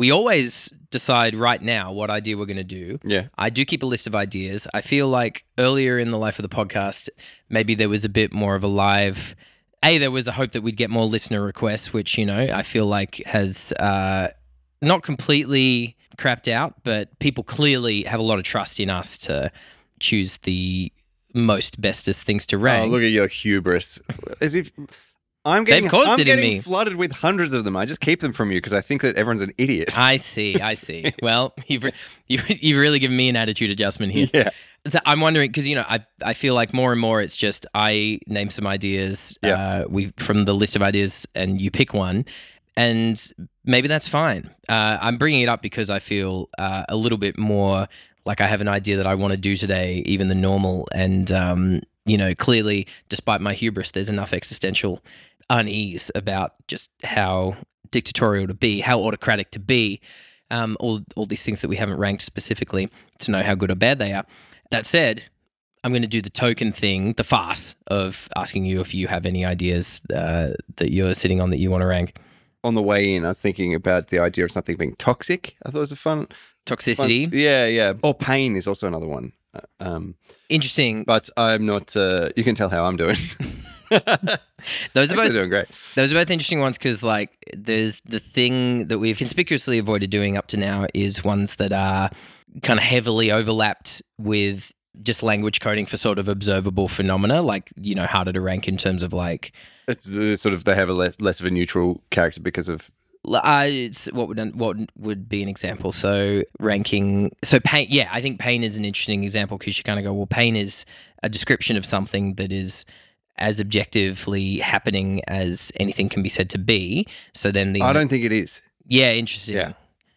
we always decide right now what idea we're going to do. Yeah. I do keep a list of ideas. I feel like earlier in the life of the podcast, maybe there was a bit more of a live. A, there was a hope that we'd get more listener requests, which, you know, I feel like has uh, not completely crapped out, but people clearly have a lot of trust in us to choose the most bestest things to rank. Oh, rank. look at your hubris. As if I'm getting, I'm getting me. flooded with hundreds of them. I just keep them from you because I think that everyone's an idiot. I see. I see. well, you've, you've you've really given me an attitude adjustment here. yeah. So I'm wondering because you know I I feel like more and more it's just I name some ideas Yeah. uh, we from the list of ideas and you pick one and maybe that's fine. Uh, I'm bringing it up because I feel uh, a little bit more like I have an idea that I want to do today, even the normal, and um, you know clearly, despite my hubris, there's enough existential unease about just how dictatorial to be, how autocratic to be, um, all all these things that we haven't ranked specifically to know how good or bad they are. That said, I'm going to do the token thing, the farce of asking you if you have any ideas uh, that you're sitting on that you want to rank. On the way in, I was thinking about the idea of something being toxic. I thought it was a fun, fun Toxicity, yeah, yeah. Or pain is also another one. Uh, Um, interesting. but I'm not. Uh, you can tell how I'm doing. Those are both doing great. those are both interesting ones because like there's the thing that we've conspicuously avoided doing up to now is ones that are kind of heavily overlapped with just language coding for sort of observable phenomena, like you know harder to rank in terms of like It's uh, sort of they have a less, less of a neutral character because of Uh, it's what would what would be an example? So ranking. So pain. Yeah, I think pain is an interesting example because you kind of go, well, pain is a description of something that is as objectively happening as anything can be said to be. So then the I don't think it is. yeah, interesting. Yeah.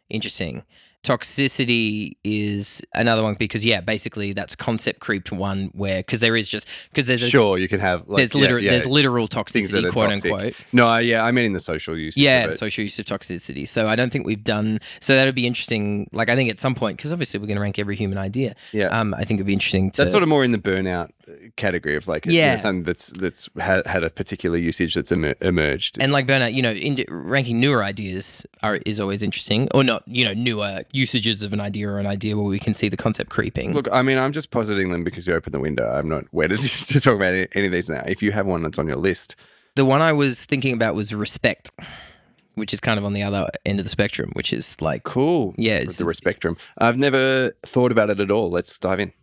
Interesting. Toxicity is another one because yeah, basically that's concept creeped one where because there is just because there's a, Sure, you can have like there's yeah, literal yeah, there's literal toxicity quote toxic. unquote. No, yeah, I mean in the social use. Yeah, social use of toxicity. So I don't think we've done. So that'd be interesting. Like I think at some point, because obviously we're going to rank every human idea. Yeah. Um, I think it'd be interesting to. That's sort of more in the burnout category of like you know, Yeah. something that's that's had, had a particular usage that's emer- emerged. and like burnout, you know, in, ranking newer ideas are is always interesting, or not. You know, newer usages of an idea or an idea where we can see the concept creeping. Look, I mean, I'm just positing them because you opened the window. I'm not wedded to talk about any, any of these now. If you have one that's on your list, The one I was thinking about was respect, which is kind of on the other end of the spectrum, which is like cool. Yeah, it's the spectrum. I've never thought about it at all. Let's dive in.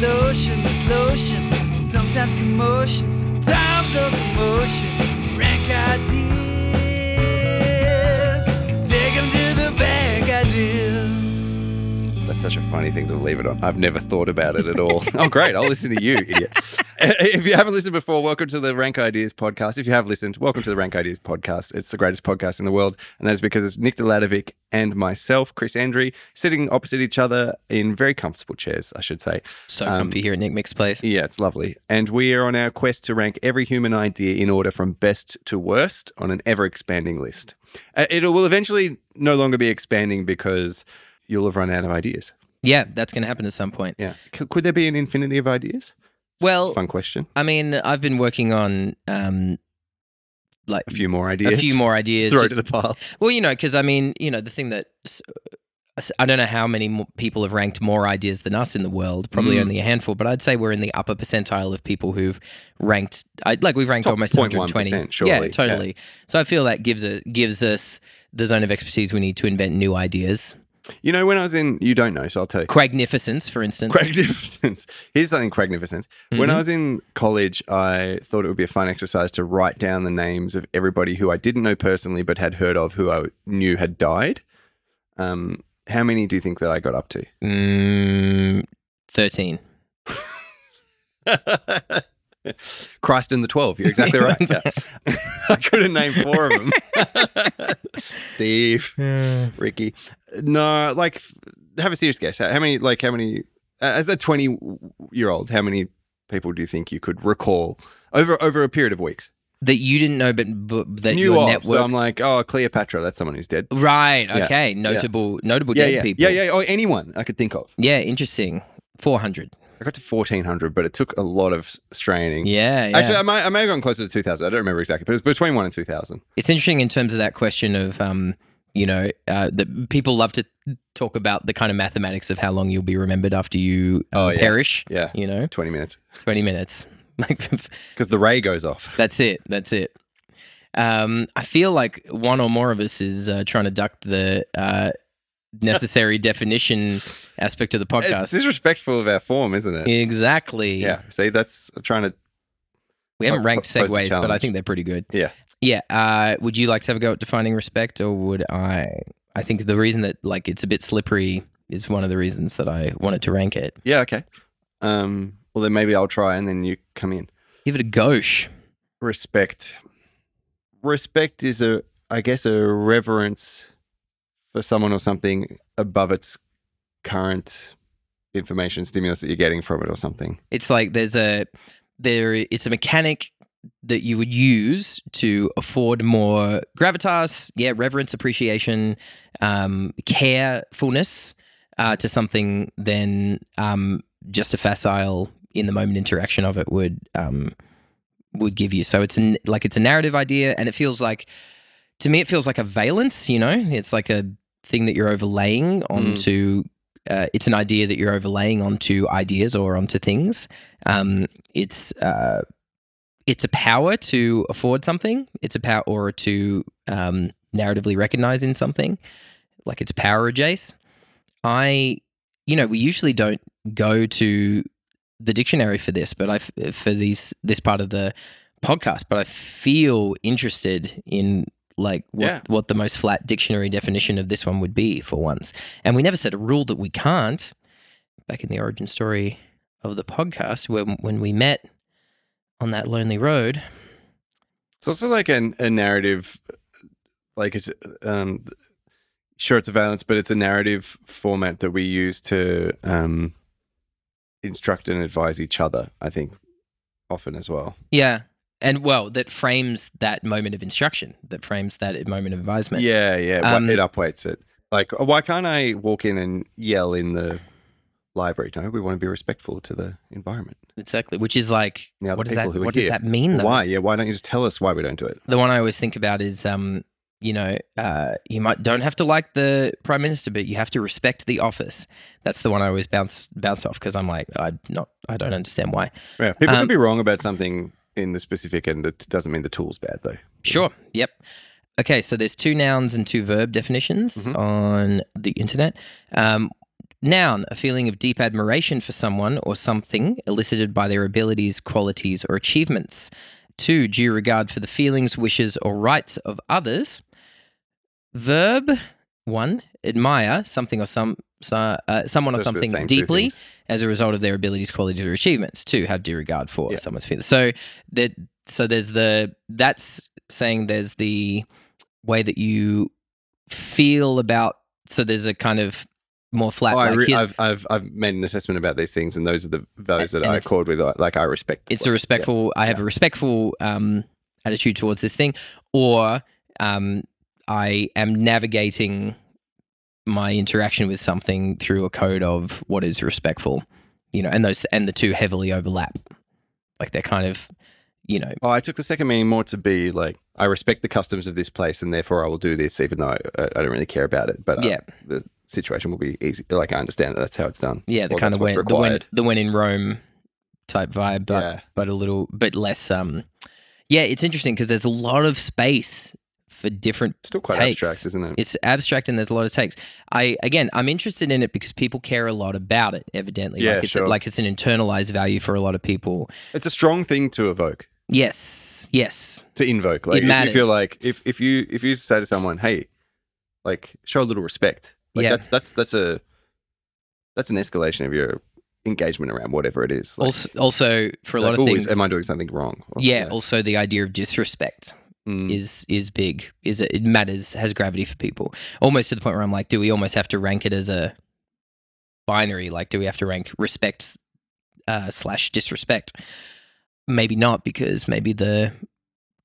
Lotion, this lotion. Sometimes commotion, sometimes locomotion. Rank ideas. Take 'em to the bank ideas. That's such a funny thing to leave it on. I've never thought about it at all. oh, great. I'll listen to you, idiot. if you haven't listened before, welcome to the Rank Ideas podcast. If you have listened, welcome to the Rank Ideas podcast. It's the greatest podcast in the world. And that is because it's Nick Deladovic and myself, Chris Andre, sitting opposite each other in very comfortable chairs, I should say. so Um, comfy here at Nick Mix Place. Yeah, it's lovely. And we are on our quest to rank every human idea in order from best to worst on an ever expanding list. Uh, It will eventually no longer be expanding because you'll have run out of ideas. Yeah, that's going to happen at some point. Yeah. C- could there be an infinity of ideas? Well- fun question. I mean, I've been working on um, like A few more ideas. a few more ideas. Throw it to the pile. well, you know, because I mean, you know, the thing that I don't know how many people have ranked more ideas than us in the world. Probably Mm. only a handful, but I'd say we're in the upper percentile of people who've ranked. I, like we've ranked Top almost 0.1%, 120. surely, Yeah, yeah. totally. So I feel that gives a gives us the zone of expertise we need to invent new ideas. You know, when I was in, you don't know, so I'll tell you. Cragnificence, for instance. Cragnificence. Here's something cragnificent. When Mm-hmm. I was in college, I thought it would be a fun exercise to write down the names of everybody who I didn't know personally but had heard of who I knew had died. Um, how many do you think that I got up to? Mm, Thirteen. Christ and the 12. You're exactly right. Yeah. I couldn't name four of them. Steve, Ricky. No, like, have a serious guess. How many, like, how many, as a 20 year old, how many people do you think you could recall over over a period of weeks? That you didn't know, but, but that Knew your network. So I'm like, oh, Cleopatra, that's someone who's dead. right. Yeah, Okay. Notable. Notable Yeah, dead yeah. people. Yeah, yeah. Or anyone I could think of. Yeah. Interesting. Four hundred. I got to 1400, but it took a lot of straining. Yeah, yeah. Actually, I may, I may have gone closer to 2000. I don't remember exactly, but it was between 1 and 2000. it's interesting in terms of that question of um, you know, uh, that people love to talk about the kind of mathematics of how long you'll be remembered after you uh, Oh, yeah. perish. Yeah. You know, 20 minutes. twenty minutes. Like Because the ray goes off. that's it. That's it. Um, I feel like one or more of us is uh, trying to duck the uh, necessary definition aspect of the podcast. It's disrespectful of our form, isn't it? Exactly. Yeah. See, that's I'm trying to. We haven't ranked segues, but I think they're pretty good. Yeah. Yeah. Uh, would you like to have a go at defining respect, or would I? I think the reason that like it's a bit slippery is one of the reasons that I wanted to rank it. Yeah. Okay. Um. Well, then maybe I'll try, and then you come in. Give it a gosh. Respect. Respect is a, I guess, a reverence for someone or something above its current information stimulus that you're getting from it or something. It's like there's a there. It's a mechanic that you would use to afford more gravitas, yeah, reverence, appreciation, um, carefulness uh, to something than um, just a facile in the moment interaction of it would um, would give you. So it's an, like it's a narrative idea, and it feels like to me it feels like a valence. You know, it's like a thing that you're overlaying onto. Uh, it's an idea that you're overlaying onto ideas or onto things. Um, it's uh, it's a power to afford something. It's a power or to um, narratively recognize in something, like it's power adjace. I, you know, we usually don't go to the dictionary for this, but I for these this part of the podcast, but I feel interested in like what Yeah. what the most flat dictionary definition of this one would be for once. And we never set a rule that we can't. Back in the origin story of the podcast, when when we met on that lonely road, It's also like an, a narrative, like it's um, sure it's a valence, but it's a narrative format that we use to um, instruct and advise each other. I think often as well. yeah, and well, that frames that moment of instruction, that frames that moment of advisement. Yeah, yeah, Um, it upweights it. Like, why can't I walk in and yell in the library? No, we want to be respectful to the environment. Exactly. Which is like, other what does that what does that mean? Though? Why? Yeah, why don't you just tell us why we don't do it? The one I always think about is, um, you know, uh, you might don't have to like the prime minister, but you have to respect the office. That's the one I always bounce bounce off because I'm like, I not, I don't understand why. Yeah, people Um, can be wrong about something in the specific, and it doesn't mean the tool's bad though. Sure. Yep. Okay, so there's two nouns and two verb definitions Mhm. on the internet. Um, noun, a feeling of deep admiration for someone or something elicited by their abilities, qualities, or achievements. Two, due regard for the feelings, wishes, or rights of others. Verb, one, admire something or some so, uh, someone or Those something deeply as a result of their abilities, qualities, or achievements. Two, have due regard for Yeah. someone's feelings. So that so there's the that's saying there's the way that you feel about. So there's a kind of more flat. Oh, I like re- here's- I've, I've I've made an assessment about these things, and those are the values that I accord with. Like I respect. it's a respectful. I have a respectful um, attitude towards this thing, or um, I am navigating my interaction with something through a code of what is respectful. You know, and those and the two heavily overlap. Like they're kind of, you know, Oh, I took the second meaning more to be like I respect the customs of this place, and therefore I will do this, even though I, I don't really care about it. But uh, Yeah. the situation will be easy. Like I understand that that's how it's done. Yeah, the kind of when the when the when in Rome type vibe, but Yeah. but a little bit less. Um, yeah, it's interesting because there's a lot of space for different. Still quite takes. abstract, isn't it? It's abstract and there's a lot of takes. I again, I'm interested in it because people care a lot about it. Evidently, Yeah, like it's sure. like it's an internalized value for a lot of people. It's a strong thing to evoke, Yes, yes, to invoke. Like if you feel like if if you if you say to someone, "Hey, like show a little respect," like Yeah. that's that's that's a that's an escalation of your engagement around whatever it is. Like, also, also for a lot like, of "Ooh, things. am I doing something wrong? Or- yeah, also the idea of disrespect. Mm. is is big. Is it, it matters has gravity for people. Almost to the point where I'm like, do we almost have to rank it as a binary? Like, do we have to rank respect uh, slash disrespect? Maybe not, because maybe the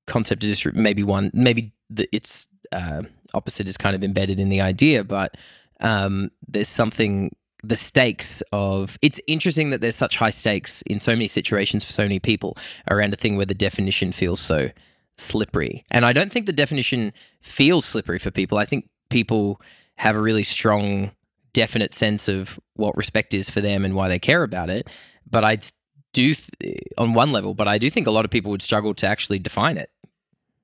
concept of disrespect, maybe one, maybe the, its uh, opposite is kind of embedded in the idea, but um, there's something the stakes of it's interesting that there's such high stakes in so many situations for so many people around a thing where the definition feels so slippery. And I don't think the definition feels slippery for people. I think people have a really strong, definite sense of what respect is for them and why they care about it. But I do, th- on one level, but I do think a lot of people would struggle to actually define it.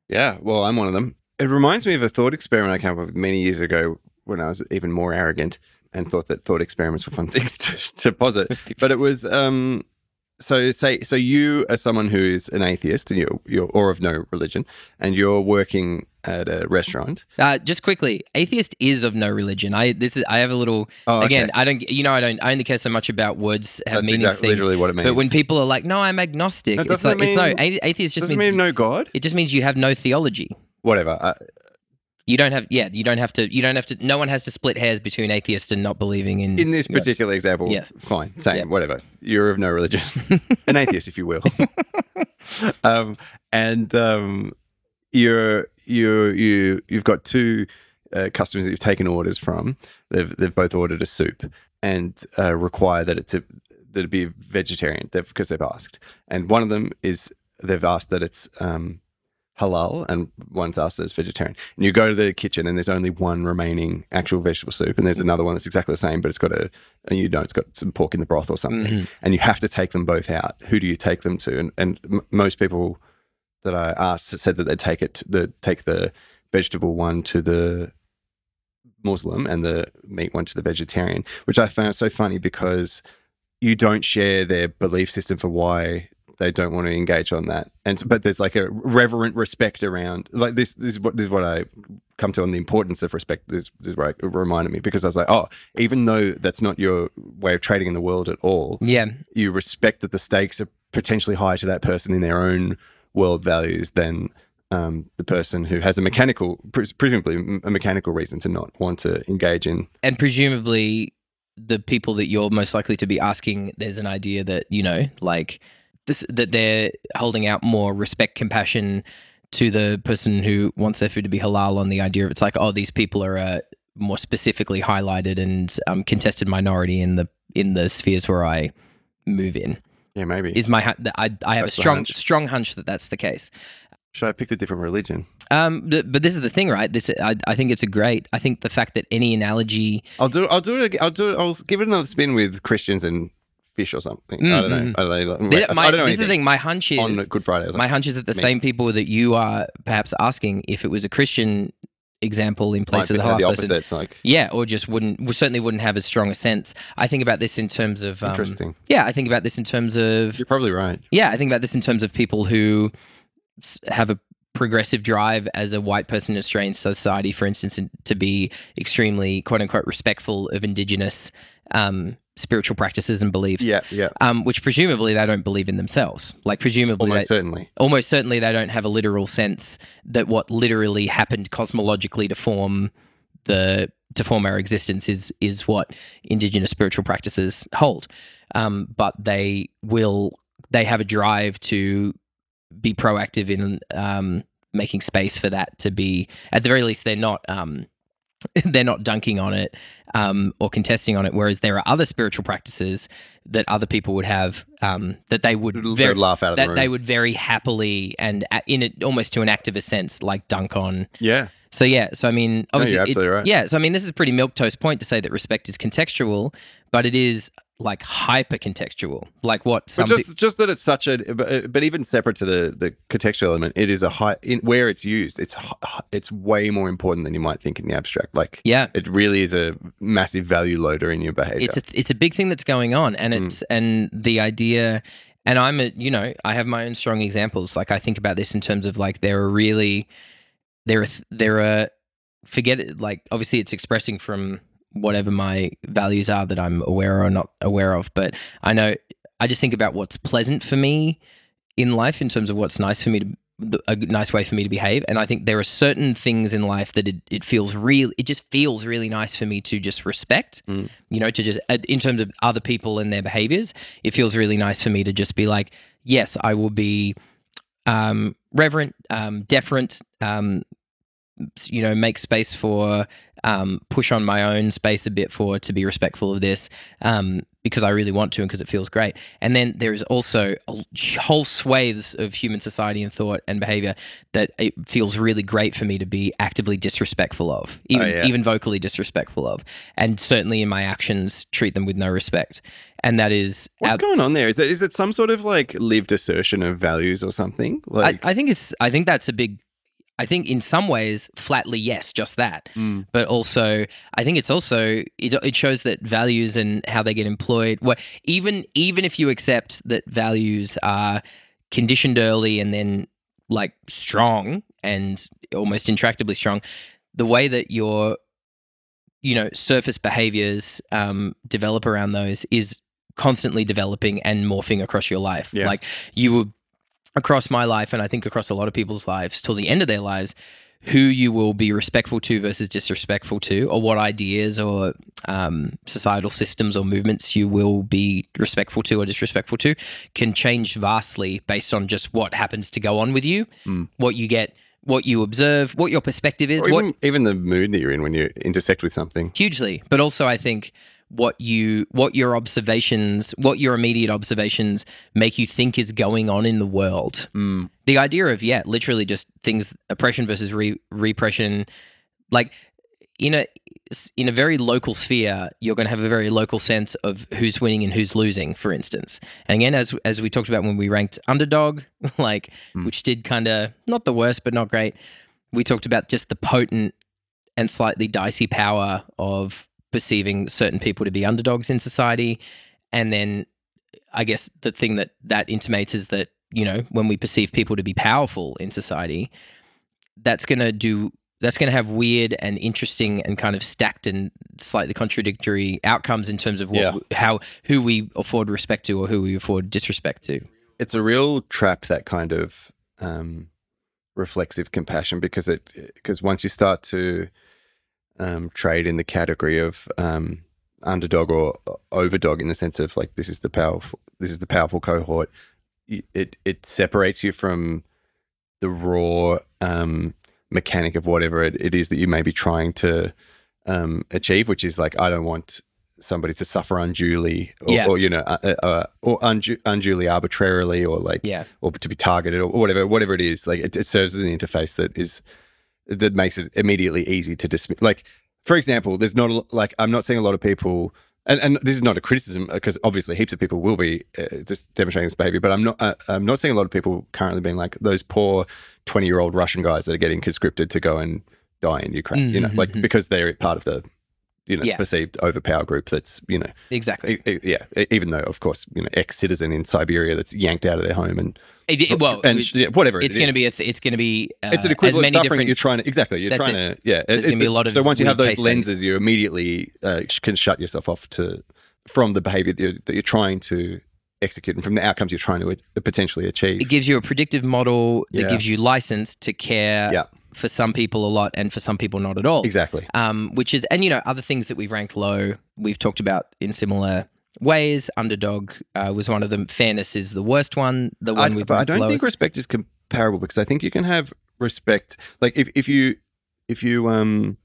Yeah, well, I'm one of them. It reminds me of a thought experiment I came up with many years ago when I was even more arrogant and thought that thought experiments were fun things to, to posit. But it was um, so say so you are someone who's an atheist and you're, you're or of no religion and you're working at a restaurant. Uh, just quickly, atheist is of no religion. I this is I have a little Oh, okay. again. I don't you know I don't I only care so much about words have That's meanings exactly things. literally what it means. But when people are like, no, I'm agnostic, it's like it's no mean- atheist just doesn't means mean no God. it just means you have no theology. Whatever. I, You don't have yeah you don't have to you don't have to no one has to split hairs between atheist and not believing in in this particular example, Yes. fine, same, Yeah. whatever. You're of no religion, an atheist, if you will. um, and um, you're you you you've got two uh, customers that you've taken orders from. They've they've both ordered a soup and uh, require that it's a, that it be vegetarian because they've asked. And one of them is they've asked that it's um, halal, and one's asked that it's vegetarian. And you go to the kitchen, and there's only one remaining actual vegetable soup, and there's mm. another one that's exactly the same, but it's got a and you know it's got some pork in the broth or something, mm-hmm. and you have to take them both out. Who do you take them to? And and m- most people that I asked said that they take it the take the vegetable one to the Muslim and the meat one to the vegetarian, which I found so funny because you don't share their belief system for why they don't want to engage on that. And but there's like a reverent respect around like this. This is what this is what I come to on the importance of respect. This, this is what it reminded me because I was like, oh, even though that's not your way of trading in the world at all, yeah you respect that the stakes are potentially higher to that person in their own world values than um, the person who has a mechanical, pres- presumably a mechanical reason to not want to engage in. and presumably the people that you're most likely to be asking there's an idea that you know like this that they're holding out more respect compassion to the person who wants their food to be halal on the idea of it's like oh these people are a more specifically highlighted and um, contested minority in the in the spheres where I move in Yeah, maybe. is my I I have That's a strong hunch. strong hunch that that's the case Should I have picked a different religion? um but, but this is the thing right this I, I think it's a great I think the fact that any analogy I'll do. I'll do it. I'll do. it. I'll give it another spin with Christians and fish or something. I don't know. Mhm. I don't know. Th- I don't know this is the thing my hunch is on Good Friday. My hunch is that the Me. same people that you are perhaps asking if it was a Christian example in place be of the the, half the person. opposite. Like Yeah, or just wouldn't, certainly wouldn't have as strong a sense. I think about this in terms of. Um, interesting. Yeah, I think about this in terms of. You're probably right. Yeah, I think about this in terms of people who have a progressive drive as a white person in Australian society, for instance, to be extremely quote unquote respectful of Indigenous um, spiritual practices and beliefs. Yeah. Yeah. Um, which presumably they don't believe in themselves. Like presumably Almost they, certainly. almost certainly they don't have a literal sense that what literally happened cosmologically to form the to form our existence is is what indigenous spiritual practices hold um, but they will they have a drive to be proactive in um, making space for that to be at the very least they're not um, they're not dunking on it um, or contesting on it whereas there are other spiritual practices that other people would have um, that they would very laugh out the that room. they would very happily and in it almost to an activist sense like dunk on yeah. so yeah so i mean obviously you're it- right. yeah so i mean this is a pretty milk toast point to say that respect is contextual but it is like hyper contextual like what some But just just that it's such a but, but even separate to the the contextual element, it is a high in where it's used. It's it's way more important than you might think in the abstract. Like yeah it really is a massive value loader in your behavior. it's a it's a big thing that's going on and Mm. it's and the idea and i'm a you know i have my own strong examples like i think about this in terms of like there are really there are there are forget it like obviously it's expressing from whatever my values are that i'm aware or not aware of but i know i just think about what's pleasant for me in life in terms of what's nice for me to a nice way for me to behave and i think there are certain things in life that it, it feels real it just feels really nice for me to just respect Mm. you know to just uh, in terms of other people and their behaviors it feels really nice for me to just be like yes i will be um reverent um deferent um you know make space for um, push on my own space a bit for to be respectful of this um, because I really want to and because it feels great. And then there is also a whole swathes of human society and thought and behavior that it feels really great for me to be actively disrespectful of, even yeah. even vocally disrespectful of, and certainly in my actions treat them with no respect. And that is What's out- going on there? Is it is it some sort of like lived assertion of values or something? Like I, I think it's I think that's a big I think in some ways flatly yes just that Mm. but also I think it's also it, it shows that values and how they get employed well even even if you accept that values are conditioned early and then like strong and almost intractably strong the way that your you know surface behaviors um, develop around those is constantly developing and morphing across your life Yeah. like you will across my life and I think across a lot of people's lives till the end of their lives who you will be respectful to versus disrespectful to or what ideas or um, societal systems or movements you will be respectful to or disrespectful to can change vastly based on just what happens to go on with you what you get what you observe what your perspective is or what even, even the mood that you're in when you intersect with something. hugely but also i think what you what your observations what your immediate observations make you think is going on in the world. Mm. the idea of yeah literally just things oppression versus re- repression like in a in a very local sphere you're going to have a very local sense of who's winning and who's losing for instance. And again as as we talked about when we ranked underdog like which did kind of not the worst but not great we talked about just the potent and slightly dicey power of perceiving certain people to be underdogs in society and then i guess the thing that that intimates is that you know when we perceive people to be powerful in society that's going to do that's going to have weird and interesting and kind of stacked and slightly contradictory outcomes in terms of what, Yeah. how who we afford respect to or who we afford disrespect to It's a real trap that kind of um, reflexive compassion because it because once you start to um, trade in the category of um, underdog or overdog in the sense of like this is the powerful this is the powerful cohort. It it separates you from the raw um, mechanic of whatever it, it is that you may be trying to um, achieve which is like I don't want somebody to suffer unduly or, Yeah. or you know uh, uh, or undu- unduly arbitrarily or like yeah. or to be targeted or whatever whatever it is. Like it, it serves as an interface that is that makes it immediately easy to dismiss like for example there's not a, like i'm not seeing a lot of people and, and this is not a criticism because obviously heaps of people will be uh, just demonstrating this behavior but i'm not uh, i'm not seeing a lot of people currently being like those poor 20 year old russian guys that are getting conscripted to go and die in ukraine you know like Mhm. because they're part of the you know Yeah. perceived overpower group that's you know exactly E- yeah, even though of course you know ex citizen in Siberia that's yanked out of their home and It- well and it- yeah, whatever it's it going to be a th- it's going to be uh, it's an as equivalent many suffering different you're trying to exactly you're trying to yeah There's gonna be a lot of so once you have those lenses studies. you immediately uh, can shut yourself off to from the behavior that you're, that you're trying to execute and from the outcomes you're trying to uh, potentially achieve it gives you a predictive model that Yeah. gives you license to care Yeah. For some people a lot and for some people not at all. exactly Um, which is, and you know, other things that we've ranked low, we've talked about in similar ways. Underdog uh, was one of them. Fairness is the worst one. The I, one we've but I don't think respect is comparable because I think you can have respect. Like if, if you if you um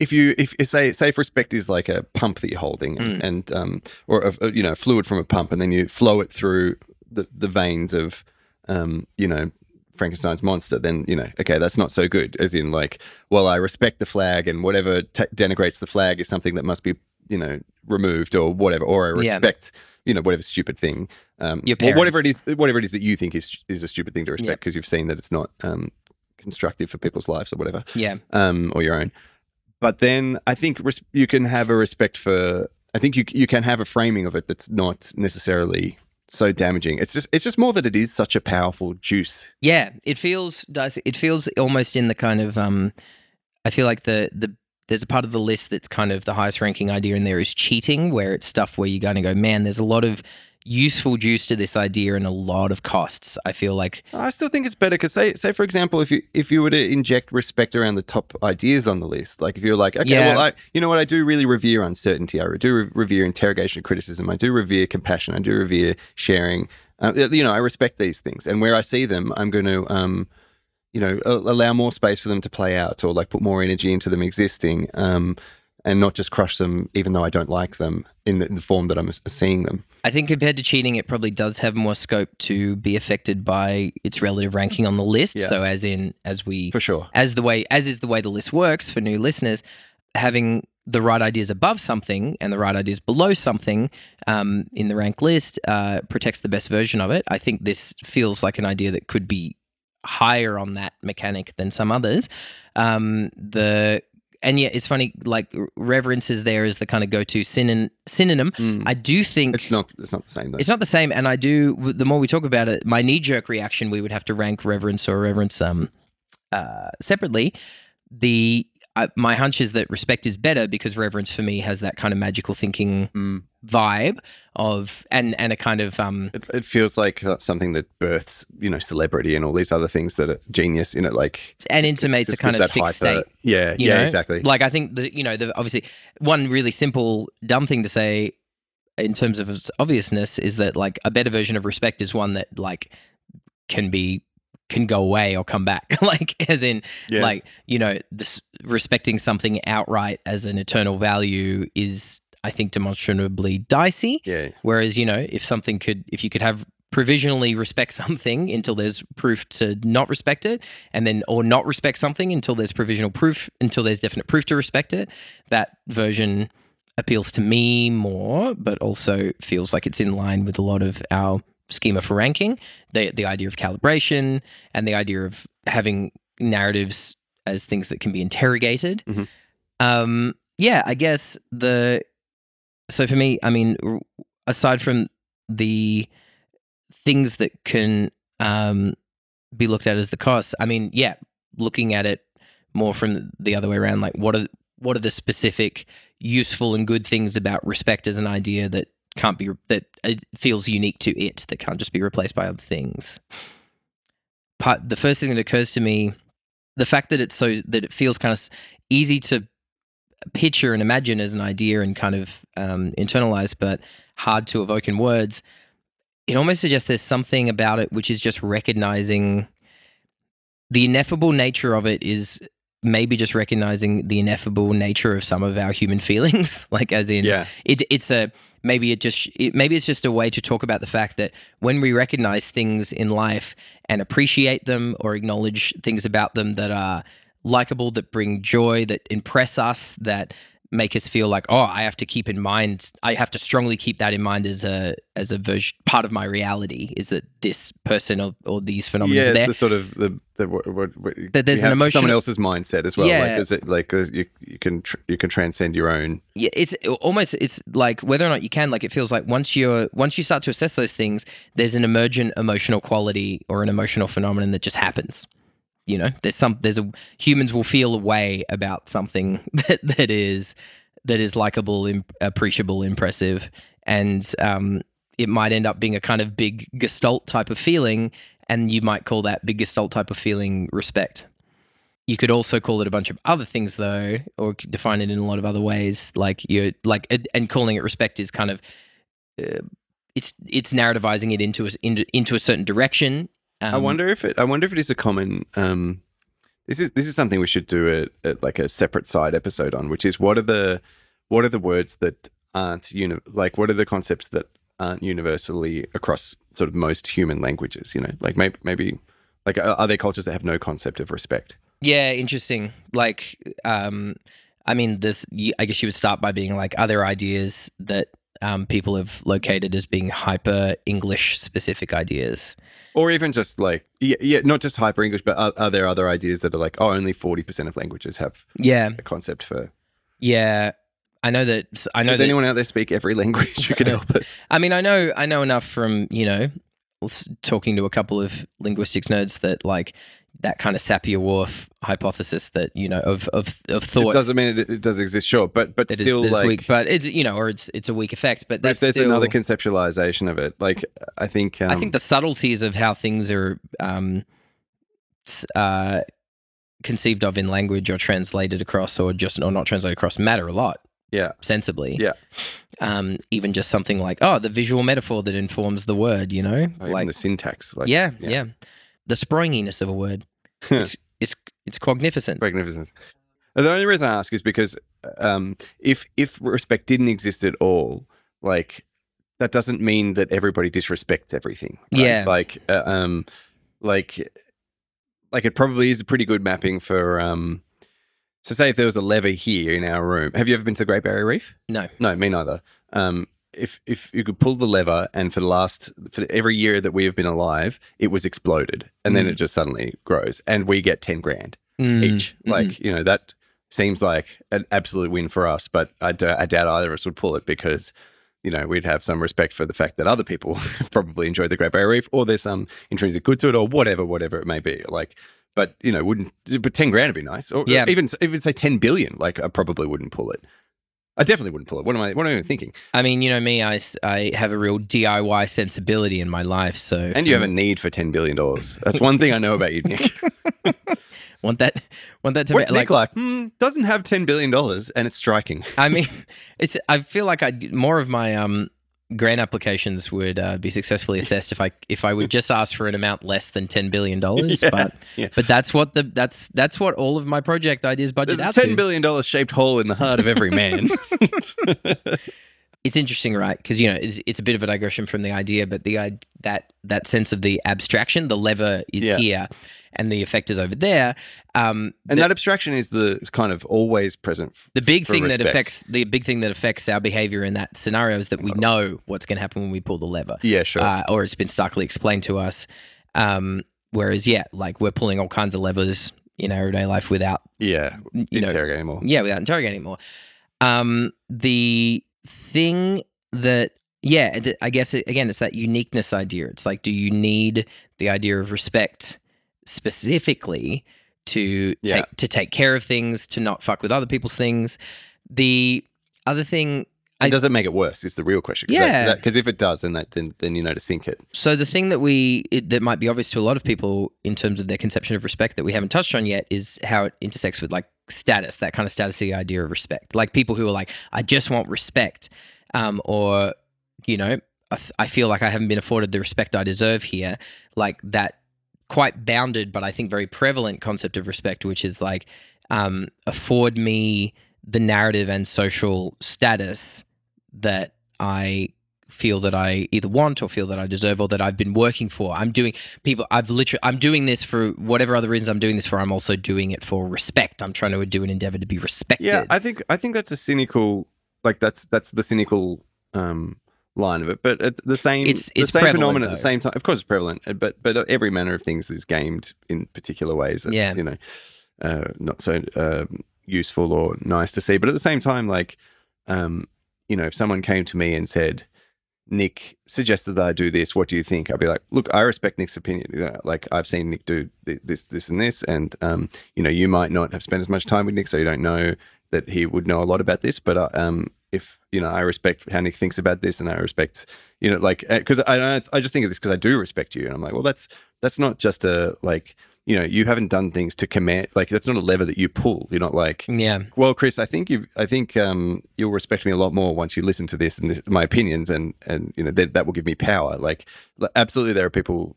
if you if, say say if respect is like a pump that you're holding and, Mm. and um or a, you know fluid from a pump and then you flow it through the the veins of um you know Frankenstein's monster, then you know, okay, that's not so good. As in, like, well, I respect the flag, and whatever te- denigrates the flag is something that must be, you know, removed or whatever. Or I Yeah. respect, you know, whatever stupid thing, um, Your or whatever it is, whatever it is that you think is is a stupid thing to respect Yeah. because you've seen that it's not um, constructive for people's lives or whatever yeah, um, or your own. But then I think res- you can have a respect for. I think you you can have a framing of it that's not necessarily so damaging. It's just it's just more that it is such a powerful juice. yeah. It feels does it feels almost in the kind of um. I feel like the the there's a part of the list that's kind of the highest ranking idea in there is cheating, where it's stuff where you're going to go, man. There's a lot of useful juice to this idea and a lot of costs. I feel like I still think it's better because say say for example if you if you were to inject respect around the top ideas on the list, like if you're like okay, Yeah. well I you know what I do really revere uncertainty, I do re- revere interrogation criticism, I do revere compassion, I do revere sharing. Uh, you know I respect these things, and where I see them, I'm going to um you know allow more space for them to play out or like put more energy into them existing um, and not just crush them even though I don't like them in the, in the form that I'm seeing them. I think compared to cheating, it probably does have more scope to be affected by its relative ranking on the list. Yeah. So, as in, as we, For sure. as the way, as is the way the list works for new listeners, having the right ideas above something and the right ideas below something um, in the rank list uh, protects the best version of it. I think this feels like an idea that could be higher on that mechanic than some others. Um, the and yet it's funny, like reverence is there as the kind of go-to synon- synonym. Mm. I do think It's not. It's not the same though. it's not the same, and I do. The more we talk about it, my knee jerk reaction, we would have to rank reverence or reverence um uh separately. The uh, my hunch is that respect is better because reverence for me has that kind of magical thinking Mm. Vibe of and and a kind of um It, it feels like something that births, you know, celebrity and all these other things that are genius in it. Like and intimates a kind of fixed hyper- state. Yeah, yeah, know? exactly. Like I think that you know the obviously one really simple dumb thing to say in terms of its obviousness is that like a better version of respect is one that like can be can go away or come back like as in Yeah. like you know this respecting something outright as an eternal value is i think demonstrably dicey. Yeah, whereas you know if something could if you could have provisionally respect something until there's proof to not respect it and then or not respect something until there's provisional proof until there's definite proof to respect it that version appeals to me more but also feels like it's in line with a lot of our schema for ranking. The the idea of calibration and the idea of having narratives as things that can be interrogated. Mhm. um yeah i guess the so for me i mean aside from the things that can um be looked at as the costs i mean yeah looking at it more from the other way around like what are what are the specific useful and good things about respect as an idea that can't be that it feels unique to it that can't just be replaced by other things? Part the first thing that occurs to me the fact that it's so that it feels kind of easy to picture and imagine as an idea and kind of um, internalize but hard to evoke in words it almost suggests there's something about it which is just recognizing the ineffable nature of it is maybe just recognizing the ineffable nature of some of our human feelings. Like as in yeah, it, it's a maybe it just it, maybe it's just a way to talk about the fact that when we recognize things in life and appreciate them or acknowledge things about them that are likable that bring joy that impress us that make us feel like oh i have to keep in mind i have to strongly keep that in mind as a as a version part of my reality is that this person or, or these phenomena yeah. are there the sort of the, the what, what, what, That there's an have emotional- someone else's mindset as well. Yeah. Like, is it like uh, you you can tr- you can transcend your own. yeah, it's almost it's like whether or not you can like it feels like once you're once you start to assess those things there's an emergent emotional quality or an emotional phenomenon that just happens you know there's some there's a humans will feel a way about something that that is that is likable im- appreciable impressive. And um it might end up being a kind of big gestalt type of feeling and you might call that big gestalt type of feeling respect. You could also call it a bunch of other things though or define it in a lot of other ways like you like and- and calling it respect is kind of uh, it's it's narrativizing it into a, into, into a certain direction um, I wonder if it. I wonder if it is a common. Um, this is this is something we should do a, a like a separate side episode on, which is what are the what are the words that aren't uni- like what are the concepts that aren't universally across sort of most human languages? You know, like maybe maybe like are, are there cultures that have no concept of respect? Yeah, interesting. Like, um, I mean, this. I guess you would start by being like, are there ideas that um, people have located as being hyper English specific ideas? Or even just like yeah, yeah not just hyper English, but are, are there other ideas that are like oh only forty percent of languages have Yeah, a concept for? yeah. I know that. I know Does that. anyone out there speak every language who can help us? I mean, I know. I know enough from you know talking to a couple of linguistics nerds that like that kind of Sapir-Whorf hypothesis that you know of of of thought. It doesn't mean it, it does exist, sure, but but is- still is like weak, but it's you know, or it's it's a weak effect. But that's there's still, another conceptualization of it, like I think, um, I think the subtleties of how things are um, uh, conceived of in language or translated across, or just or not translated across, matter a lot. Yeah. sensibly. Yeah. Um, even just something like oh, the visual metaphor that informs the word. You know, even like the syntax, like yeah, yeah. yeah, the springiness of a word. it's it's it's magnificent. Magnificent. The only reason I ask is because um, if if respect didn't exist at all, like that doesn't mean that everybody disrespects everything. right? Yeah. Like uh, um, like like it probably is a pretty good mapping for um. So say if there was a lever here in our room. Have you ever been to the Great Barrier Reef? No. No, me neither. Um, if if you could pull the lever and for the last for every year that we have been alive, it was exploded, and then Mm. it just suddenly grows, and we get ten grand Mm, each. mhm. Like you know that seems like an absolute win for us, but I, d- I doubt either of us would pull it because you know we'd have some respect for the fact that other people have probably enjoyed the Great Barrier Reef, or there's some intrinsic good to it, or whatever, whatever it may be. Like, but you know, wouldn't but ten grand would be nice, or Yeah. even even say ten billion. Like, I probably wouldn't pull it. I definitely wouldn't pull it. What am I? What am I even thinking? I mean, you know me, I, I have a real DIY sensibility in my life. So And you have a need for ten billion dollars. That's one thing I know about you, Nick. want that want that to What's be Nick like? Hmm, doesn't have ten billion dollars, and it's striking. I mean, it's. I feel like I more of my um grant applications would uh, be successfully assessed if I if I would just ask for an amount less than ten billion dollars. Yeah, but yeah. but that's what the that's that's what all of my project ideas budget There's out ten to. billion dollars shaped hole in the heart of every man. It's interesting, right? Because you know it's, it's a bit of a digression from the idea, but the that that sense of the abstraction, the lever is Yeah. here, and the effect is over there. Um, and the, that abstraction is the is kind of always present. f- the big thing that affects the big thing that affects our behavior in that scenario is that we know what's going to happen when we pull the lever. Yeah, sure. uh, or it's been starkly explained to us. Um, whereas, yeah, like we're pulling all kinds of levers in our everyday life without, yeah, you know, interrogate more. yeah, without interrogating more. Um, the thing that, yeah, I guess it, again, it's that uniqueness idea. It's like, do you need the idea of respect specifically to Yeah. take to take care of things, to not fuck with other people's things? The other thing And I- does it make it worse? Is the real question. Yeah. because if it does, then that then then you know to sink it. So the thing that we it, that might be obvious to a lot of people in terms of their conception of respect that we haven't touched on yet is how it intersects with like status, that kind of statusy idea of respect. Like people who are like, I just want respect, um, or you know, I, th- I feel like I haven't been afforded the respect I deserve here. Like that quite bounded, but I think very prevalent concept of respect, which is like, um, afford me the narrative and social status that I feel that I either want or feel that I deserve or that I've been working for. I'm doing people I've literally I'm doing this for whatever other reasons I'm doing this for. I'm also doing it for respect. I'm trying to do an endeavor to be respected. Yeah, I think I think that's a cynical like that's that's the cynical um line of it. But at the same It's- it's the same phenomenon at the same time. Of course, it's prevalent, uh, but but every manner of things is gamed in particular ways. That, Yeah. you know, uh, not so um useful or nice to see. But at the same time, like, um, you know, if someone came to me and said. Nick suggested that I do this. What do you think? I'd be like, look, I respect Nick's opinion. You know, like I've seen Nick do thi- this, this, and this, and um, you know, you might not have spent as much time with Nick, so you don't know that he would know a lot about this. But uh, um, if you know, I respect how Nick thinks about this, and I respect, you know, like because I I just think of this because I do respect you, and I'm like, well, that's that's not just a like, you know, you haven't done things to command, like that's not a lever that you pull. You're not like, yeah. well, Chris, I think you, I think um, you'll respect me a lot more once you listen to this and this, my opinions, and and you know that that will give me power. Like, absolutely, there are people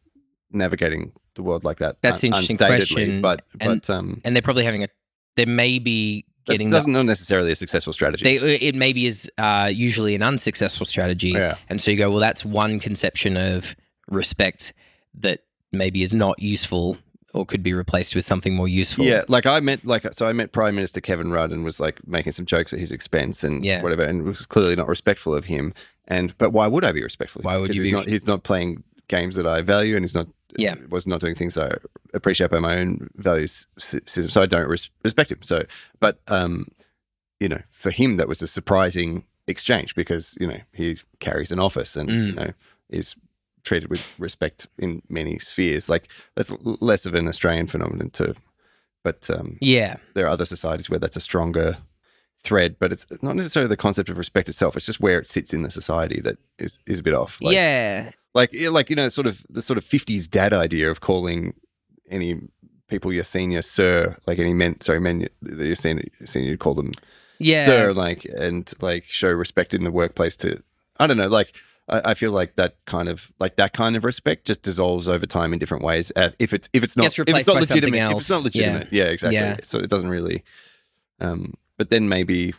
navigating the world like that. That's un- an interesting question, but and- but um, And they're probably having a they may be getting the, doesn't not necessarily a successful strategy. they it maybe is uh, usually an unsuccessful strategy. yeah, And so you go, well, that's one conception of respect that maybe is not useful or could be replaced with something more useful. yeah. Like I met like so I met Prime Minister Kevin Rudd and was like making some jokes at his expense and Yeah. whatever, and was clearly not respectful of him. And but why would I be respectful? Why would you he's be not? He's not playing games that I value, and he's not. Yeah. was not doing things I appreciate by my own values system. So I don't res- respect him. So, but um, you know, for him that was a surprising exchange because you know he carries an office and Mm. you know is treated with respect in many spheres. Like that's less of an Australian phenomenon too, but um, Yeah. there are other societies where that's a stronger thread. But it's not necessarily the concept of respect itself. It's just where it sits in the society that is is a bit off. Like, yeah. like like you know, sort of the sort of fifties dad idea of calling any people your senior sir, like any men, sorry, men that you're senior, senior, you call them Yeah. sir, like and like show respect in the workplace to. I don't know, like I, I feel like that kind of like that kind of respect just dissolves over time in different ways. Uh, if it's if it's not if it's not legitimate, if it's not else. Yeah. yeah, exactly. Yeah. So it doesn't really. Um, but then maybe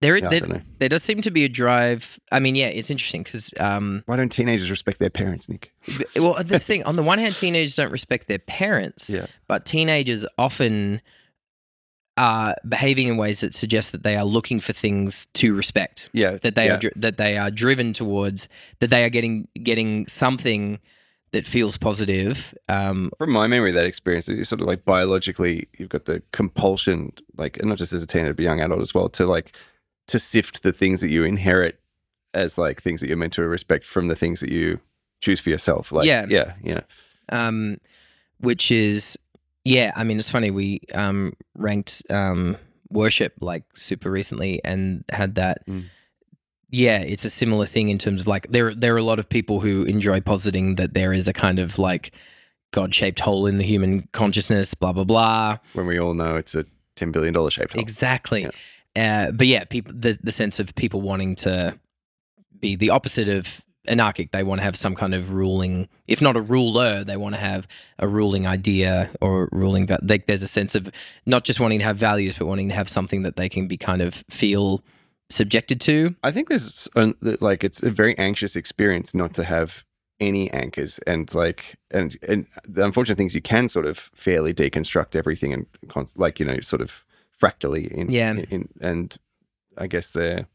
There, yeah, there, there does seem to be a drive. I mean, yeah, it's interesting because, um, Why don't teenagers respect their parents, Nick? well, this thing on the one hand, teenagers don't respect their parents, Yeah. but teenagers often are behaving in ways that suggest that they are looking for things to respect. Yeah, That they yeah. are that they are driven towards. That they are getting getting something that feels positive. Um, From my memory, that experience, you sort of like biologically, you've got the compulsion, like, and not just as a teenager, but young adult as well, to like to sift the things that you inherit as like things that you're meant to respect from the things that you choose for yourself. Like, Yeah. yeah, yeah. um, which is yeah. I mean, it's funny. We um, ranked um, worship like super recently and had that. Mm. Yeah, it's a similar thing in terms of like there there are a lot of people who enjoy positing that there is a kind of like God shaped hole in the human consciousness, blah blah blah. When we all know it's a ten billion dollar shaped hole. Exactly. Uh, but yeah, people the the sense of people wanting to be the opposite of anarchic. They want to have some kind of ruling, if not a ruler, they want to have a ruling idea or ruling. Like there's a sense of not just wanting to have values, but wanting to have something that they can be kind of feel subjected to. I think there's like it's a very anxious experience not to have any anchors and like and and the unfortunate things you can sort of fairly deconstruct everything and like you know sort of fractally in Yeah. in, and I guess there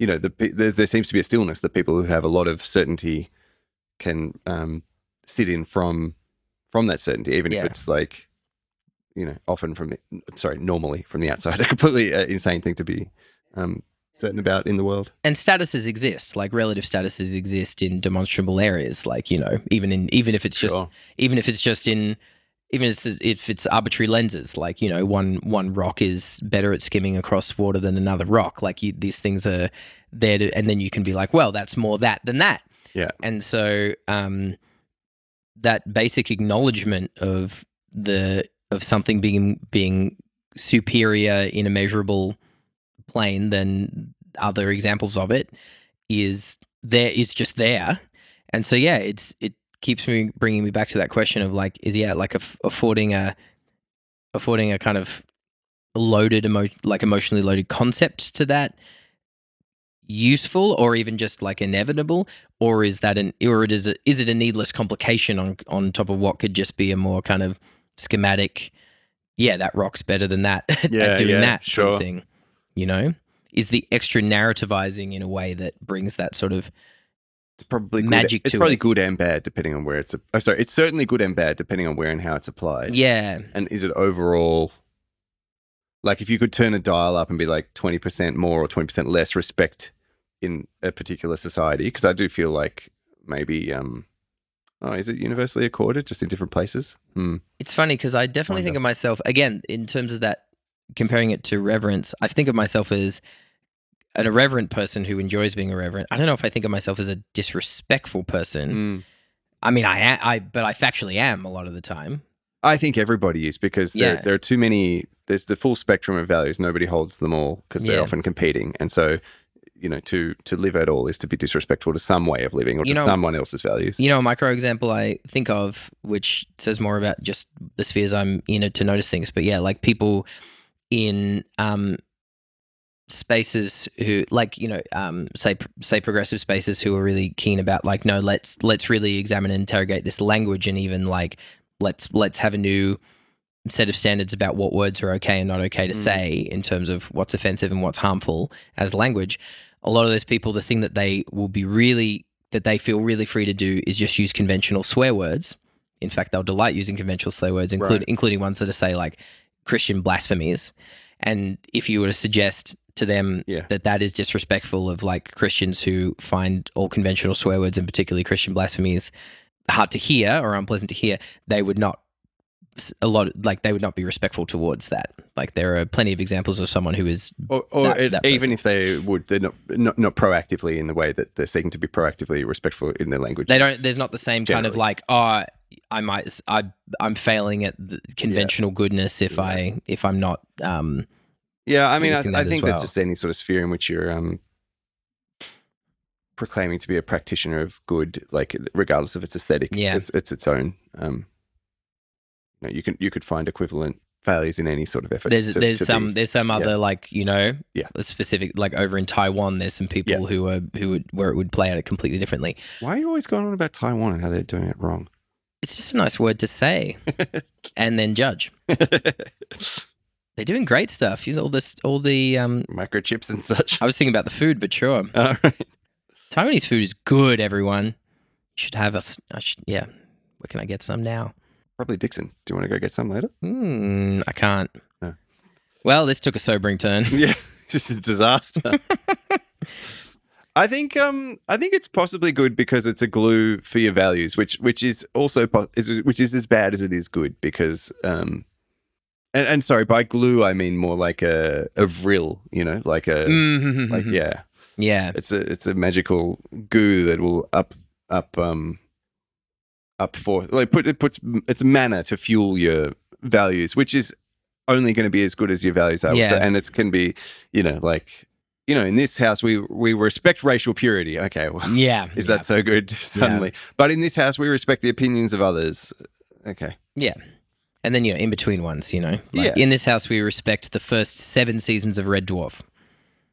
you know the there, there seems to be a stillness that people who have a lot of certainty can um sit in from from that certainty even if it's like you know often from the sorry normally from the outside a completely uh, insane thing to be um certain about in the world And statuses exist, like relative statuses exist in demonstrable areas, like you know, even in even if it's just Sure. even if it's just in even if it's, arbitrary lenses like you know one one rock is better at skimming across water than another rock. Like you, these things are there to, and then you can be like well that's more that than that. Yeah. and so um that basic acknowledgement of the of something being being superior in a measurable plane than other examples of it is there is just there. And so yeah it's it keeps me bringing me back to that question of like is yeah like aff- affording a affording a kind of loaded emo- like emotionally loaded concept to that useful or even just like inevitable or is that an or it is a, is it a needless complication on on top of what could just be a more kind of schematic yeah that rock's better than that at Yeah, doing yeah, that sort of sure. thing you know is the extra narrativizing in a way that brings that sort of it's probably good. Magic It's probably it. good and bad depending on where it's. Oh, sorry, it's certainly good and bad depending on where and how it's applied. yeah And is it overall? Like, if you could turn a dial up and be like twenty percent more or twenty percent less respect in a particular society, because I do feel like maybe, um, oh, is it universally accorded just in different places? Hmm. It's funny because I definitely think of myself again in terms of that comparing it to reverence. I think of myself as an irreverent person who enjoys being irreverent. I don't know if I think of myself as a disrespectful person. Hmm. I mean, I I but I factually am a lot of the time. I think everybody is because there, Yeah. there are too many. There's the full spectrum of values. Nobody holds them all because they're Yeah. often competing, and so you know to to live at all is to be disrespectful to some way of living or You to know- someone else's values. You know, a micro example I think of, which says more about just the spheres I'm in it to notice things. But yeah, like people in um, spaces who, like you know, um, say say progressive spaces who are really keen about like, no, let's let's really examine and interrogate this language, and even like let's let's have a new set of standards about what words are okay and not okay to Mm. say in terms of what's offensive and what's harmful as language. A lot of those people, the thing that they will be really that they feel really free to do is just use conventional swear words. In fact, they'll delight using conventional swear words, include, Right. including ones that are say like Christian blasphemies. And if you were to suggest to them Yeah. that that is disrespectful of like Christians who find all conventional swear words and particularly Christian blasphemies hard to hear or unpleasant to hear, they would not a lot like they would not be respectful towards that. Like there are plenty of examples of someone who is Or, or that- it- that even if they would, they're not, not not proactively in the way that they're seeking to be proactively respectful in their language. they don't there's not the same kind of like oh I might I, I'm failing at the conventional goodness if I if I'm not um Yeah, I mean, I, I think that's just any sort of sphere in which you're um, proclaiming to be a practitioner of good, like regardless of its aesthetic. Yeah. it's it's its own. Um, you know, you can you could find equivalent failures in any sort of effort. there's to, there's to be- some there's some other like you know Yeah. specific like over in Taiwan there's some people Yeah. who are who would where it would play out it completely differently. Why are you always going on about Taiwan and how they're doing it wrong? It's just a nice word to say and then judge. They're doing great stuff. You know all this all the um Microchips and such. I was thinking about the food, but sure. All right. Taiwanese food is good, everyone. You should have us. I should, yeah. Where can I get some now? Probably Dixon. Do you want to go get some later? Hmm, I can't. No. Well, this took a sobering turn. yeah, this is a disaster. I think um I think it's possibly good because it's a glue for your values, which which is also po- is which is as bad as it is good because um and, and sorry by glue I mean more like a a vril, you know, like a Mhm. like yeah, yeah. it's a it's a magical goo that will up up um up for like put it puts it's mana to fuel your values, which is only going to be as good as your values are. Yeah. So, and it can be, you know, like you know, in this house we we respect racial purity. Okay, well, Yeah. is yeah. that so good suddenly? But in this house we respect the opinions of others. Okay, Yeah. And then, you know, in between ones, you know. Like Yeah. In this house, we respect the first seven seasons of Red Dwarf.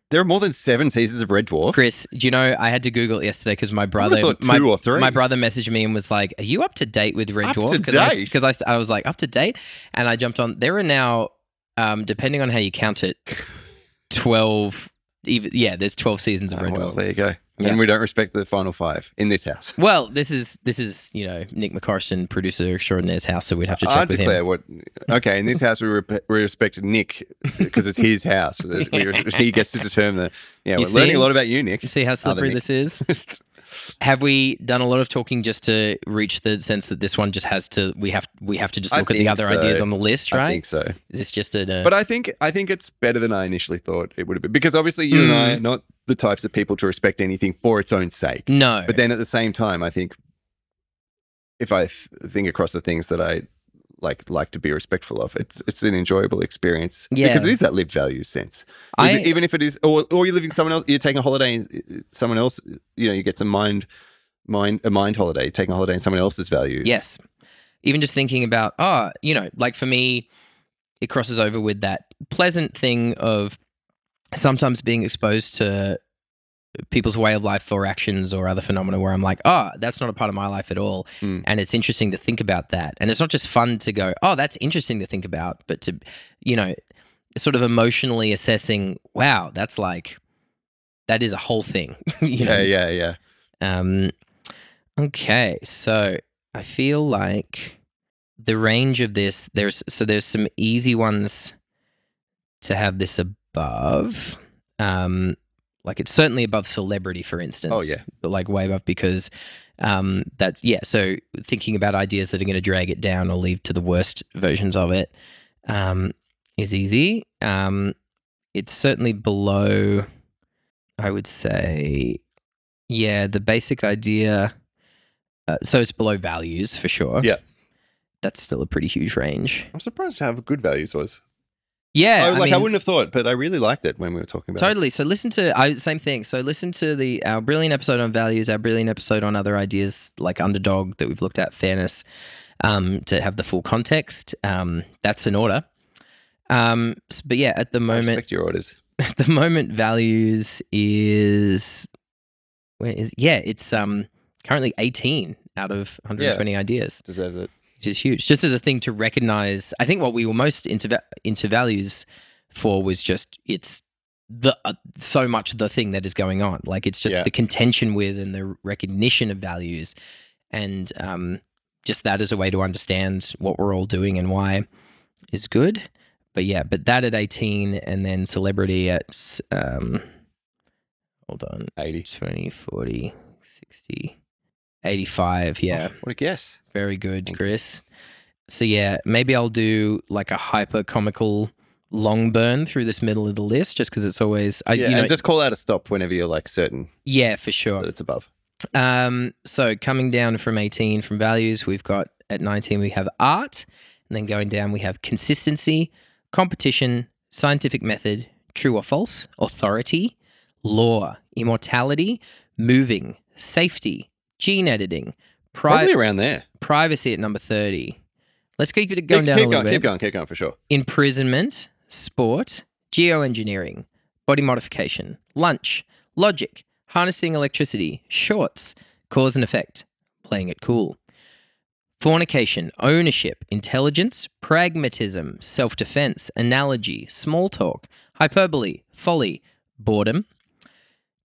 there are more than seven seasons of Red Dwarf. Chris, do you know, I had to Google it yesterday because my brother, my, two or three. my brother messaged me and was like, Are you up to date with Red Up Dwarf? Because I, I, I was like, Up to date? And I jumped on. There are now, um, depending on how you count it, 12, even, yeah, there's 12 seasons of Oh, Red well, Dwarf. there you go. Yeah. And we don't respect the final five in this house. Well, this is this is you know Nick McCorson, producer extraordinaire's house, so we'd have to check I with him. declare what. Okay, in this house we, rep- we respect Nick because it's his house. So there's- we, he gets to determine the. Yeah, You we're learning a lot about you, Nick. You see how slippery this is? Have we done a lot of talking just to reach the sense that this one just has to we have we have to just look at the other so. ideas on the list, right? I think so. Is this just a uh, But I think I think it's better than I initially thought it would have been because obviously you and I Mm. are not the types of people to respect anything for its own sake. no? But then at the same time, I think if I th- think across the things that I like like to be respectful of, it's it's an enjoyable experience Yeah. because it is that lived values sense. I- even, even if it is, or or you're living someone else, you're taking a holiday, and uh, someone else, you know, you get some mind mind a mind holiday, taking a holiday in someone else's values. yes, even just thinking about oh, you know, like for me, it crosses over with that pleasant thing of sometimes being exposed to people's way of life or actions or other phenomena where I'm like, oh, that's not a part of my life at all. Mm. And it's interesting to think about that. And it's not just fun to go, oh, that's interesting to think about, but to, you know, sort of emotionally assessing, wow, that's like, that is a whole thing. you know? yeah, yeah, yeah. Um, okay, so I feel like the range of this there's so there's some easy ones to have this above. Um, like it's certainly above celebrity, for instance. Oh, yeah. but like way above because um, that's yeah. So thinking about ideas that are going to drag it down or lead to the worst versions of it um, is easy. Um, it's certainly below. I would say yeah, the basic idea. Uh, so it's below values for sure. Yeah. That's still a pretty huge range. I'm surprised how good values was. Yeah. I, I like I mean, wouldn't have thought, but I really liked it when we were talking about it. Totally. So listen to I same thing. So listen to the our brilliant episode on values, our brilliant episode on other ideas like underdog that we've looked at, fairness, um, to have the full context. Um, that's in order. Um, but yeah, at the I moment, respect your orders. at the moment, values is where is yeah, it's um currently eighteen out of 120 ideas. Deserves it. Is huge. Just as a thing to recognize, I think what we were most into into values for was just it's the uh, so much the thing that is going on. Like it's just Yeah. the contention with and the recognition of values, and um, just that as a way to understand what we're all doing and why is good. But yeah, but that at 18 and then celebrity at um, hold on 80. 20, 40, 60, 85. Yeah. What a guess. Very good. Chris. So yeah, maybe I'll do like a hyper comical long burn through this middle of the list, just because it's always, I, Yeah, you know, and just call out a stop whenever you're like certain yeah, for sure. that it's above. Um, so coming down from 18 from values, we've got at 19 we have art, and then going down we have consistency, competition, scientific method, true or false, authority, law, immortality, moving, safety, gene editing, Probably around there. privacy at number 30. Let's keep it going keep, down keep a little going, bit. keep going, keep going for sure. Imprisonment, sport, geoengineering, body modification, lunch, logic, harnessing electricity, shorts, cause and effect, playing it cool. Fornication, ownership, intelligence, pragmatism, self defense, analogy, small talk, hyperbole, folly, boredom,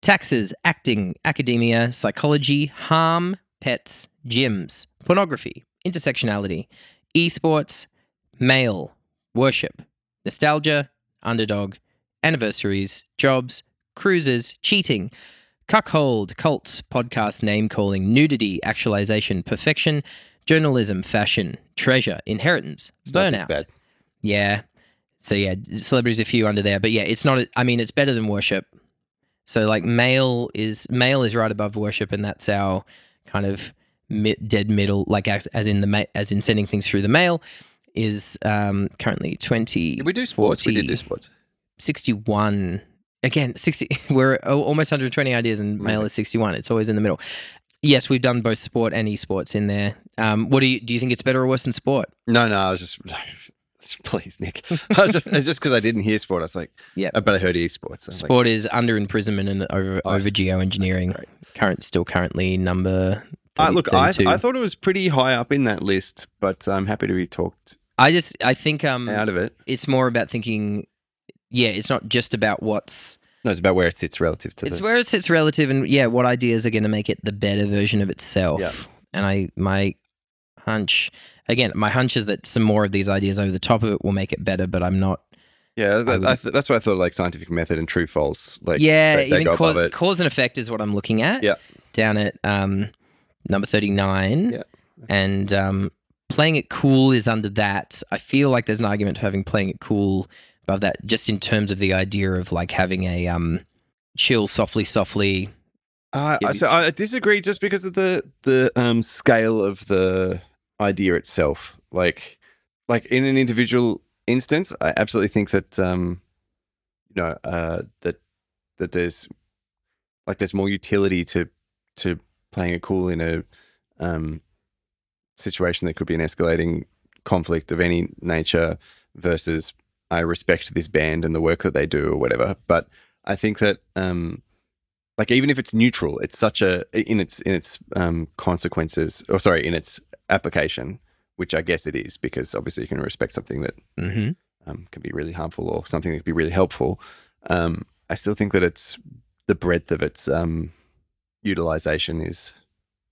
taxes, acting, academia, psychology, harm, pets, gyms, pornography, intersectionality, esports, mail, worship, nostalgia, underdog, anniversaries, jobs, cruises, cheating, cuckold, cult, podcast name calling, nudity, actualization, perfection, journalism, fashion, treasure, inheritance, It's burnout. Yeah. So yeah, celebrities a few under there, but yeah, it's not. I mean, it's better than worship. So like mail is mail is right above worship, and that's our kind of mid, dead middle, like as, as in the ma- as in sending things through the mail, is um, currently twenty. Did we do sports? We did do sports. 61 again 60 we're almost 120 ideas and mail Amazing. is 61 it's always in the middle yes we've done both sport and esports in there um what do you do you think it's better or worse than sport No, no, I was just please, Nick. I was just it's just because I didn't hear sport. I was like, Yep. uh, but I heard esports. I was like, sport is under imprisonment and over Oh, over I see. geoengineering great. current still currently number 30, I, look, I, 32. I thought it was pretty high up in that list, but I'm happy to be talked I just i think um out of it. it's more about thinking yeah it's not just about what's No, it's about where it sits relative to it's the. where it sits relative and yeah what ideas are going to make it the better version of itself Yeah. and i my hunch again my hunch is that some more of these ideas over the top of it will make it better but i'm not yeah, that, would- I th- that's why I thought like scientific method and true false. Like, yeah they, they even cause, cause and effect is what i'm looking at Yeah. down at um number 39 Yeah. and um playing it cool is under that i feel like there's an argument for having playing it cool above that just in terms of the idea of like having a um chill softly softly Uh, so I disagree just because of the the um, scale of the idea itself. Like, like in an individual instance, I absolutely think that um, you know uh, that that there's like there's more utility to to playing it cool in a um, situation that could be an escalating conflict of any nature versus I respect this band and the work that they do or whatever. But I think that um, like even if it's neutral, it's such a in its in its um, consequences or sorry in its application, which I guess it is because obviously you can respect something that hmm um, can be really harmful or something that can be really helpful. Um, I still think that it's the breadth of its um, utilization is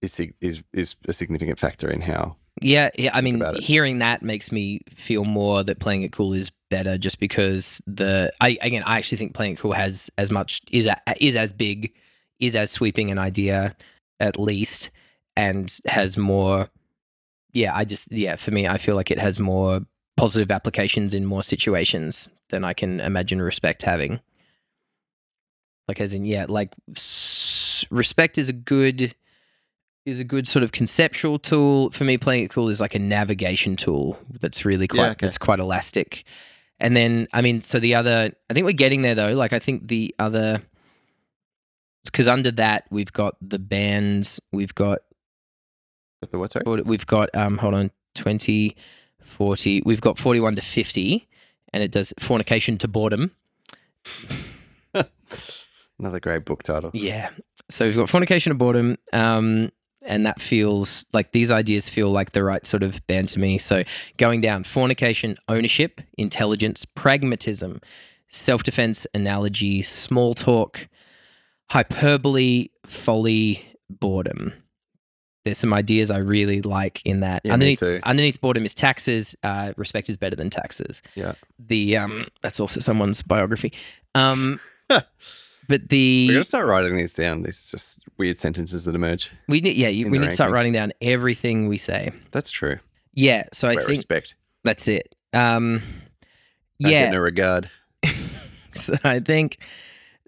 is is is a significant factor in how Yeah, yeah. I mean, hearing that makes me feel more that playing it cool is better, just because the I again I actually think playing it cool has as much is a, is as big, is as sweeping an idea at least, and has more. Yeah, I just yeah for me I feel like it has more positive applications in more situations than I can imagine respect having. Like as in yeah, like respect is a good is a good sort of conceptual tool for me. Playing it cool is like a navigation tool that's really quite Yeah, okay. that's quite elastic. And then I mean, so the other I think we're getting there though. Like I think the other because under that we've got the bands, we've got the what sorry we've got um hold on 20 40 we've got 41 to 50 and it does fornication to boredom another great book title. Yeah. So we've got fornication to boredom. Um, and that feels like these ideas feel like the right sort of band to me. So going down fornication, ownership, intelligence, pragmatism, self defense, analogy, small talk, hyperbole, folly, boredom. There's some ideas I really like in that. Yeah, underneath, underneath boredom is taxes. Uh, respect is better than taxes. Yeah. The um, that's also someone's biography. Um, but the We're gonna start writing these down. These just weird sentences that emerge. we need, yeah, you, we need to start writing down everything we say. That's true. Yeah, so I think respect. that's it. Um, Don't yeah, no regard. so I think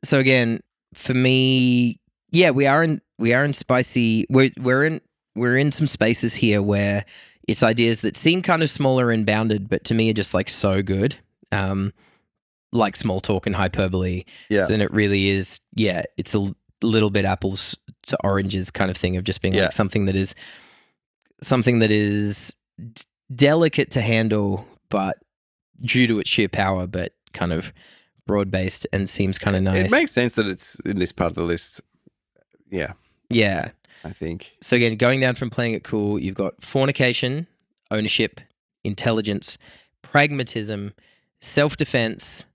so. Again, for me, yeah, we are in we are in spicy. We're we're in we're in some spaces here where it's ideas that seem kind of smaller and bounded, but to me are just like so good. Um, like small talk and hyperbole. Yeah. and it really is. Yeah, it's a little bit apples to oranges kind of thing of just being Yeah. like something that is something that is d- delicate to handle, but due to its sheer power, but kind of broad based and seems kind of nice. It makes sense that it's in this part of the list. Yeah, yeah. I think. So again, going down from playing it cool, you've got fornication, ownership, intelligence, pragmatism, self-defense,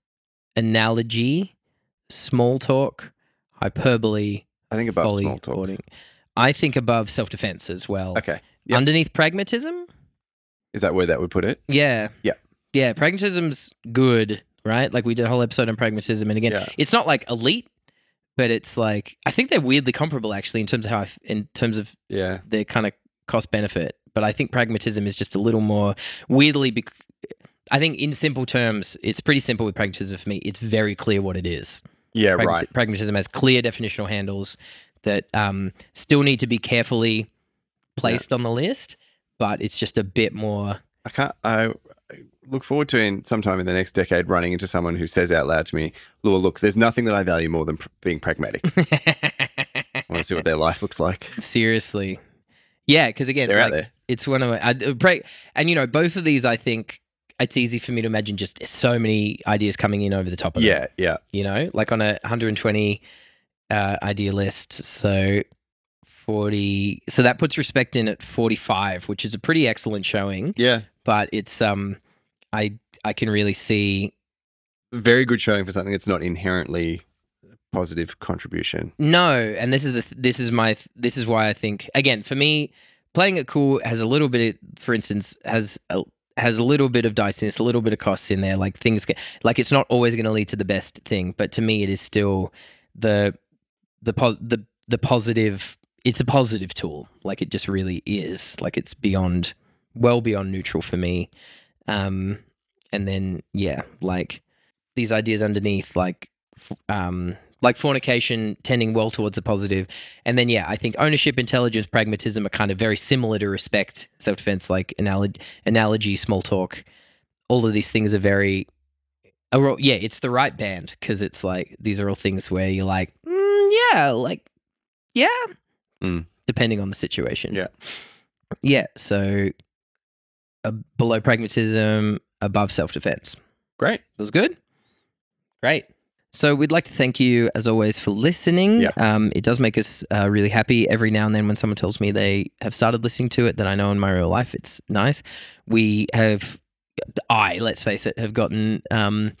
analogy, small talk, hyperbole, I think above folly, small talk. hoarding. I think above self-defense as well. Okay. Yep. Underneath pragmatism, Is that where that would put it? yeah, Yeah. yeah. Pragmatism's good, right? Like we did a whole episode on pragmatism, and again, Yeah. it's not like elite, but it's like I think they're weirdly comparable actually in terms of how I f in terms of Yeah. their kind of cost benefit. But I think pragmatism is just a little more weirdly. Bec- I think in simple terms, it's pretty simple with pragmatism for me. It's very clear what it is. Yeah, right. Pragmatism has clear definitional handles that um, still need to be carefully placed on the list, but it's just a bit more. I can't. I look forward to in sometime in the next decade running into someone who says out loud to me, "Law, look, there's nothing that I value more than pr- being pragmatic. I want to see what their life looks like. Seriously, yeah. Because again, They're out there. it's one of my, I, uh, pra- and you know both of these. I think it's easy for me to imagine just so many ideas coming in over the top of them. Yeah, yeah, you know, like on a 120 uh, idea list. So 40. So that puts respect in at 45, which is a pretty excellent showing. yeah. But it's um, I I can really see Very good showing for something that's not inherently positive contribution. no, and this is the th- this is my this is why I think again for me playing it cool has a little bit. of, For instance, has a has a little bit of diciness, a little bit of costs in there. Like things get like it's not always going to lead to the best thing, but to me, it is still the the po- the the positive. It's a positive tool. Like it just really is. Like it's beyond, well beyond neutral for me. Um, and then yeah, like these ideas underneath, like f- um, like fornication tending well towards a positive, and then yeah, I think ownership, intelligence, pragmatism are kind of very similar to respect, self defense, like analogy, analogy, small talk. All of these things are very, are all- yeah, it's the right band because it's like these are all things where you're like, mm, yeah, like yeah, Mm. depending on the situation. Yeah. yeah. So uh, below pragmatism, above self defense. Great. That was good. Great. So we'd like to thank you, as always, for listening. Yeah. Um, it does make us uh, really happy every now and then when someone tells me they have started listening to it that I know in my real life. It's nice. We have, I, let's face it, have gotten um,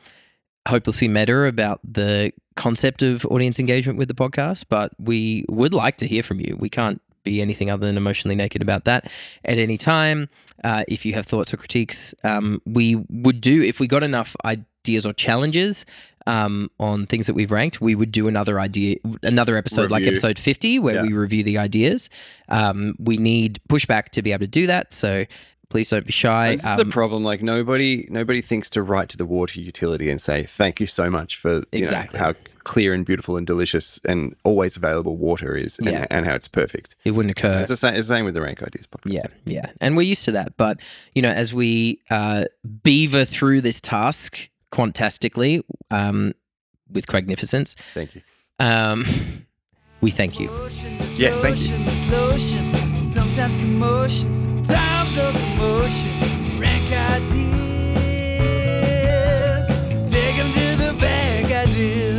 hopelessly meta about the concept of audience engagement with the podcast, but we would like to hear from you. We can't be anything other than emotionally naked about that at any time. Uh, if you have thoughts or critiques, um, we would do, if we got enough ideas or challenges um, on things that we've ranked, we would do another idea, another episode like episode 50, where Yeah. we review the ideas. Um, we need pushback to be able to do that. So please don't be shy. That's Um, the problem. Like nobody, nobody thinks to write to the water utility and say thank you so much for you know, Exactly. how clear and beautiful and delicious and always available water is, and, Yeah. and how it's perfect. it wouldn't occur. It's the same. It's the same with the Rank Ideas podcast. Yeah, yeah. And we're used to that. But, you know, as we uh, beaver through this task quantastically um, with Cragnificence, Thank you. um, we thank you. Yes, thank you. Of in rank ideas. Take them to the bank, ideas.